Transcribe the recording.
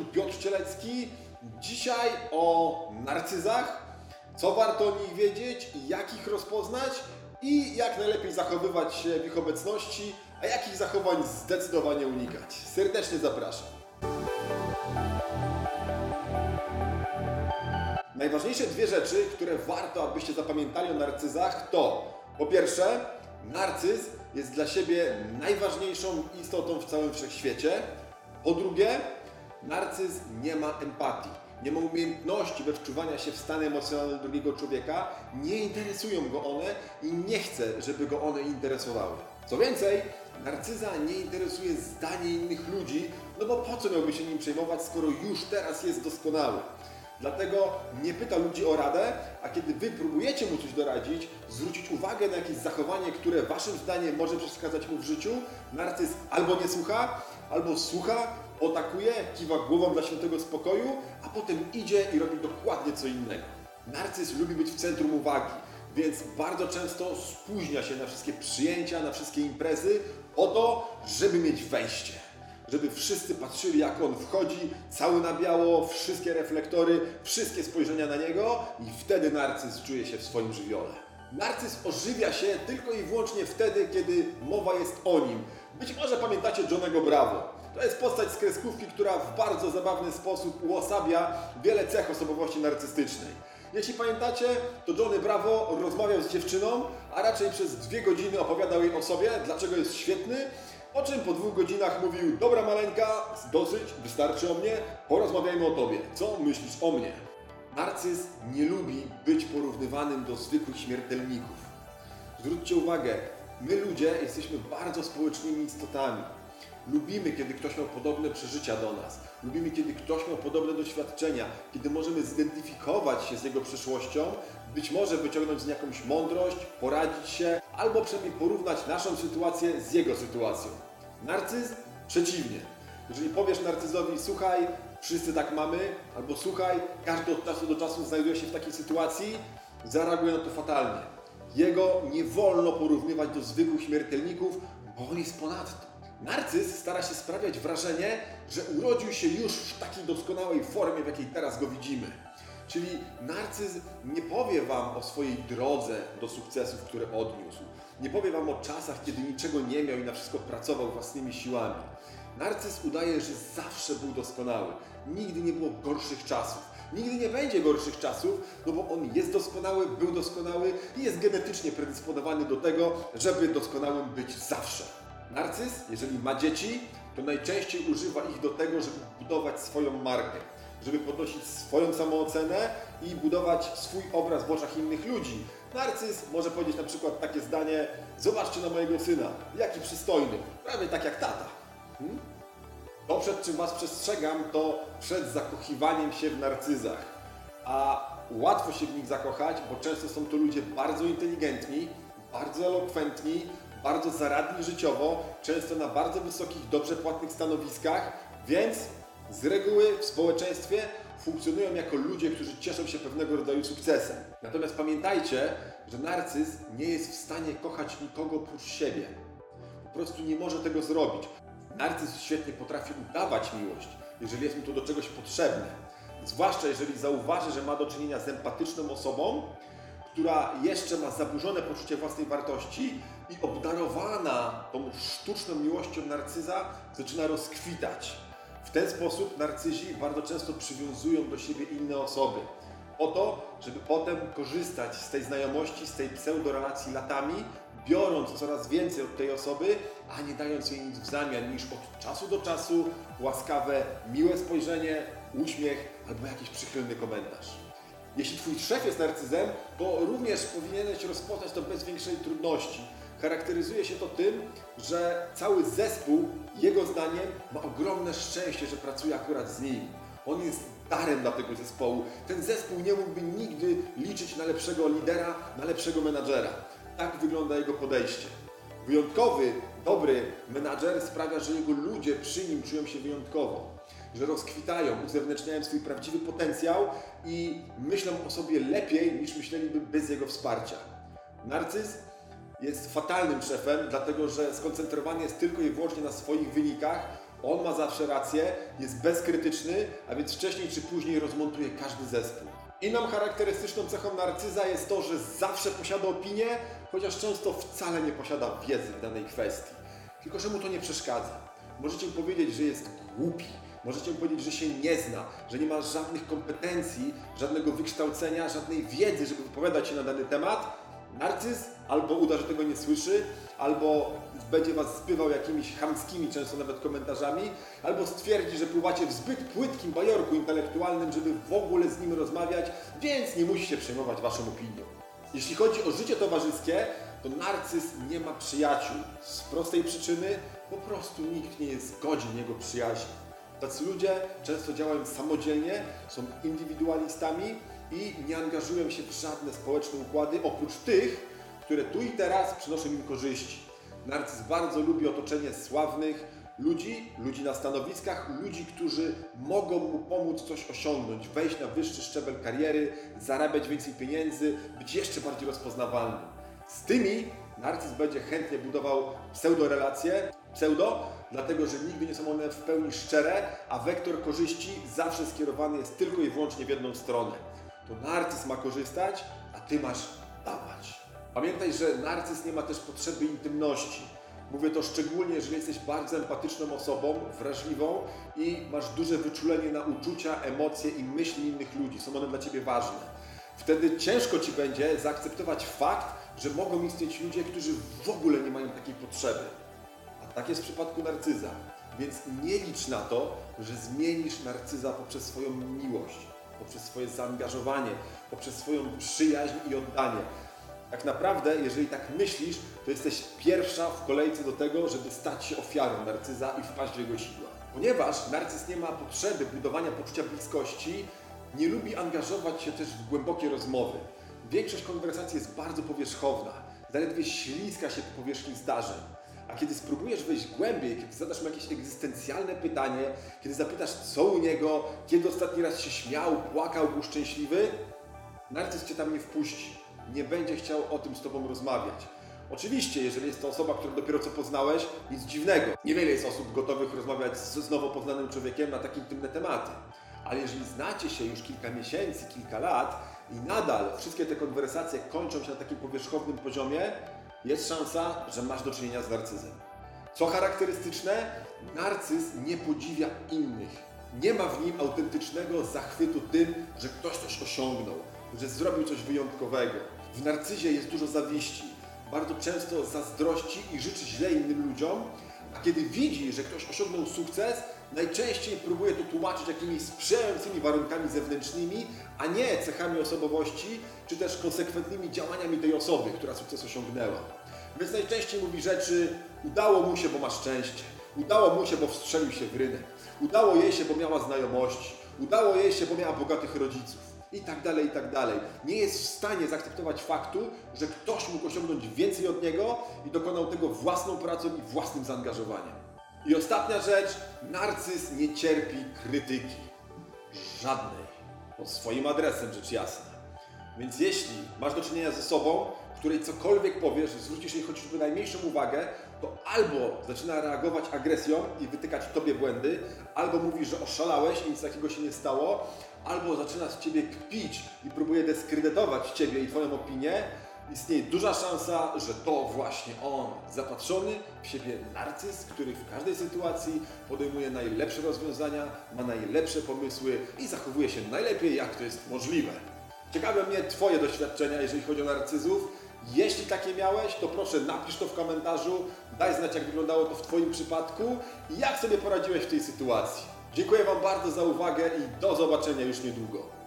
tu Piotr Cielecki. Dzisiaj o narcyzach, co warto o nich wiedzieć, jak ich rozpoznać i jak najlepiej zachowywać się w ich obecności, a jakich zachowań zdecydowanie unikać. Serdecznie zapraszam. Najważniejsze dwie rzeczy, które warto, abyście zapamiętali o narcyzach, to po pierwsze, narcyz jest dla siebie najważniejszą istotą w całym wszechświecie. Po drugie, narcyz nie ma empatii, nie ma umiejętności we wczuwania się w stany emocjonalne drugiego człowieka, nie interesują go one i nie chce, żeby go one interesowały. Co więcej, narcyza nie interesuje zdanie innych ludzi, no bo po co miałby się nim przejmować, skoro już teraz jest doskonały. Dlatego nie pyta ludzi o radę, a kiedy wy próbujecie mu coś doradzić, zwrócić uwagę na jakieś zachowanie, które waszym zdaniem może przeszkadzać mu w życiu, narcyz albo nie słucha, albo słucha, atakuje, kiwa głową dla świętego spokoju, a potem idzie i robi dokładnie co innego. Narcyz lubi być w centrum uwagi, więc bardzo często spóźnia się na wszystkie przyjęcia, na wszystkie imprezy, po to, żeby mieć wejście żeby wszyscy patrzyli, jak on wchodzi, cały na biało, wszystkie reflektory, wszystkie spojrzenia na niego i wtedy narcyz czuje się w swoim żywiole. Narcyz ożywia się tylko i wyłącznie wtedy, kiedy mowa jest o nim. Być może pamiętacie Johnego Bravo. To jest postać z kreskówki, która w bardzo zabawny sposób uosabia wiele cech osobowości narcystycznej. Jeśli pamiętacie, to Johnny Bravo rozmawiał z dziewczyną, a raczej przez dwie godziny opowiadał jej o sobie, dlaczego jest świetny, po czym po dwóch godzinach mówił, dobra maleńka, dosyć, wystarczy o mnie, porozmawiajmy o tobie. Co myślisz o mnie? Narcyz nie lubi być porównywanym do zwykłych śmiertelników. Zwróćcie uwagę, my ludzie jesteśmy bardzo społecznymi istotami. Lubimy, kiedy ktoś miał podobne przeżycia do nas. Lubimy, kiedy ktoś miał podobne doświadczenia, kiedy możemy zidentyfikować się z jego przeszłością, być może wyciągnąć z niej jakąś mądrość, poradzić się, albo przynajmniej porównać naszą sytuację z jego sytuacją. Narcyz przeciwnie. Jeżeli powiesz narcyzowi, słuchaj, wszyscy tak mamy, albo słuchaj, każdy od czasu do czasu znajduje się w takiej sytuacji, zareaguje na to fatalnie. Jego nie wolno porównywać do zwykłych śmiertelników, bo on jest ponadto. Narcyz stara się sprawiać wrażenie, że urodził się już w takiej doskonałej formie, w jakiej teraz go widzimy. Czyli narcyz nie powie Wam o swojej drodze do sukcesów, które odniósł. Nie powie Wam o czasach, kiedy niczego nie miał i na wszystko pracował własnymi siłami. Narcyz udaje, że zawsze był doskonały. Nigdy nie było gorszych czasów. Nigdy nie będzie gorszych czasów, no bo on jest doskonały, był doskonały i jest genetycznie predysponowany do tego, żeby doskonałym być zawsze. Narcyz, jeżeli ma dzieci, to najczęściej używa ich do tego, żeby budować swoją markę, żeby podnosić swoją samoocenę i budować swój obraz w oczach innych ludzi. Narcyz może powiedzieć na przykład takie zdanie: Zobaczcie na mojego syna, jaki przystojny, prawie tak jak tata. Hmm? To, przed czym Was przestrzegam, to przed zakochiwaniem się w narcyzach. A łatwo się w nich zakochać, bo często są to ludzie bardzo inteligentni, bardzo elokwentni, bardzo zaradni życiowo, często na bardzo wysokich, dobrze płatnych stanowiskach, więc z reguły w społeczeństwie funkcjonują jako ludzie, którzy cieszą się pewnego rodzaju sukcesem. Natomiast pamiętajcie, że narcyz nie jest w stanie kochać nikogo oprócz siebie. Po prostu nie może tego zrobić. Narcyz świetnie potrafi udawać miłość, jeżeli jest mu to do czegoś potrzebne. Zwłaszcza jeżeli zauważy, że ma do czynienia z empatyczną osobą, która jeszcze ma zaburzone poczucie własnej wartości i obdarowana tą sztuczną miłością narcyza zaczyna rozkwitać. W ten sposób narcyzi bardzo często przywiązują do siebie inne osoby. Po to, żeby potem korzystać z tej znajomości, z tej pseudorelacji latami, biorąc coraz więcej od tej osoby, a nie dając jej nic w zamian niż od czasu do czasu łaskawe, miłe spojrzenie, uśmiech albo jakiś przychylny komentarz. Jeśli Twój szef jest narcyzem, to również powinieneś rozpoznać to bez większej trudności. Charakteryzuje się to tym, że cały zespół, jego zdaniem, ma ogromne szczęście, że pracuje akurat z nim. On jest darem dla tego zespołu. Ten zespół nie mógłby nigdy liczyć na lepszego lidera, na lepszego menadżera. Tak wygląda jego podejście. Wyjątkowy, dobry menadżer sprawia, że jego ludzie przy nim czują się wyjątkowo że rozkwitają, uzewnętrzniają swój prawdziwy potencjał i myślą o sobie lepiej niż myśleliby bez jego wsparcia. Narcyz jest fatalnym szefem, dlatego że skoncentrowany jest tylko i wyłącznie na swoich wynikach, On ma zawsze rację, jest bezkrytyczny, a więc wcześniej czy później rozmontuje każdy zespół. Inną charakterystyczną cechą narcyza jest to, że zawsze posiada opinię, chociaż często wcale nie posiada wiedzy w danej kwestii. Tylko, że mu to nie przeszkadza. Możecie mu powiedzieć, że jest głupi, możecie mu powiedzieć, że się nie zna, że nie ma żadnych kompetencji, żadnego wykształcenia, żadnej wiedzy, żeby wypowiadać się na dany temat. Narcyz albo uda, że tego nie słyszy, albo będzie was zbywał jakimiś chamskimi, często nawet komentarzami, albo stwierdzi, że pływacie w zbyt płytkim bajorku intelektualnym, żeby w ogóle z nim rozmawiać, więc nie musi się przejmować waszą opinią. Jeśli chodzi o życie towarzyskie, to narcyz nie ma przyjaciół. Z prostej przyczyny po prostu nikt nie jest godzien jego przyjaźni. Tacy ludzie często działają samodzielnie, są indywidualistami i nie angażują się w żadne społeczne układy oprócz tych, które tu i teraz przynoszą im korzyści. Narcyz bardzo lubi otoczenie sławnych ludzi, ludzi na stanowiskach, ludzi, którzy mogą mu pomóc coś osiągnąć, wejść na wyższy szczebel kariery, zarabiać więcej pieniędzy, być jeszcze bardziej rozpoznawalnym. Z tymi narcyz będzie chętnie budował pseudorelacje, pseudo, dlatego że nigdy nie są one w pełni szczere, a wektor korzyści zawsze skierowany jest tylko i wyłącznie w jedną stronę. To narcyz ma korzystać, a ty masz dawać. Pamiętaj, że narcyz nie ma też potrzeby intymności. Mówię to szczególnie, jeżeli jesteś bardzo empatyczną osobą, wrażliwą i masz duże wyczulenie na uczucia, emocje i myśli innych ludzi. Są one dla Ciebie ważne. Wtedy ciężko Ci będzie zaakceptować fakt, że mogą istnieć ludzie, którzy w ogóle nie mają takiej potrzeby. A tak jest w przypadku narcyza. Więc nie licz na to, że zmienisz narcyza poprzez swoją miłość, poprzez swoje zaangażowanie, poprzez swoją przyjaźń i oddanie. Tak naprawdę, jeżeli tak myślisz, to jesteś pierwsza w kolejce do tego, żeby stać się ofiarą narcyza i wpaść w jego sidła. Ponieważ narcyz nie ma potrzeby budowania poczucia bliskości, nie lubi angażować się też w głębokie rozmowy. Większość konwersacji jest bardzo powierzchowna, zaledwie śliska się po powierzchni zdarzeń. A kiedy spróbujesz wejść głębiej, kiedy zadasz mu jakieś egzystencjalne pytanie, kiedy zapytasz, co u niego, kiedy ostatni raz się śmiał, płakał, był szczęśliwy, narcyz cię tam nie wpuści. Nie będzie chciał o tym z tobą rozmawiać. Oczywiście, jeżeli jest to osoba, którą dopiero co poznałeś, nic dziwnego. Niewiele jest osób gotowych rozmawiać z, nowo poznanym człowiekiem na tak intymne tematy. Ale jeżeli znacie się już kilka miesięcy, kilka lat i nadal wszystkie te konwersacje kończą się na takim powierzchownym poziomie, jest szansa, że masz do czynienia z narcyzem. Co charakterystyczne, narcyz nie podziwia innych. Nie ma w nim autentycznego zachwytu tym, że ktoś coś osiągnął, że zrobił coś wyjątkowego. W narcyzie jest dużo zawiści, bardzo często zazdrości i życzy źle innym ludziom, a kiedy widzi, że ktoś osiągnął sukces, najczęściej próbuje to tłumaczyć jakimiś sprzyjającymi warunkami zewnętrznymi, a nie cechami osobowości, czy też konsekwentnymi działaniami tej osoby, która sukces osiągnęła. Więc najczęściej mówi rzeczy, udało mu się, bo ma szczęście, udało mu się, bo wstrzelił się w rynek, udało jej się, bo miała znajomości, udało jej się, bo miała bogatych rodziców i tak dalej, i tak dalej. Nie jest w stanie zaakceptować faktu, że ktoś mógł osiągnąć więcej od niego i dokonał tego własną pracą i własnym zaangażowaniem. I ostatnia rzecz, narcyz nie cierpi krytyki. Żadnej. Pod swoim adresem, rzecz jasna. Więc jeśli masz do czynienia ze sobą, której cokolwiek powiesz, zwrócisz jej choćby najmniejszą uwagę, to albo zaczyna reagować agresją i wytykać tobie błędy, albo mówi, że oszalałeś i nic takiego się nie stało, albo zaczyna z ciebie kpić i próbuje dyskredytować ciebie i twoją opinię, istnieje duża szansa, że to właśnie on, zapatrzony w siebie narcyz, który w każdej sytuacji podejmuje najlepsze rozwiązania, ma najlepsze pomysły i zachowuje się najlepiej, jak to jest możliwe. Ciekawe mnie Twoje doświadczenia, jeżeli chodzi o narcyzów. Jeśli takie miałeś, to proszę napisz to w komentarzu, daj znać, jak wyglądało to w Twoim przypadku i jak sobie poradziłeś w tej sytuacji. Dziękuję Wam bardzo za uwagę i do zobaczenia już niedługo.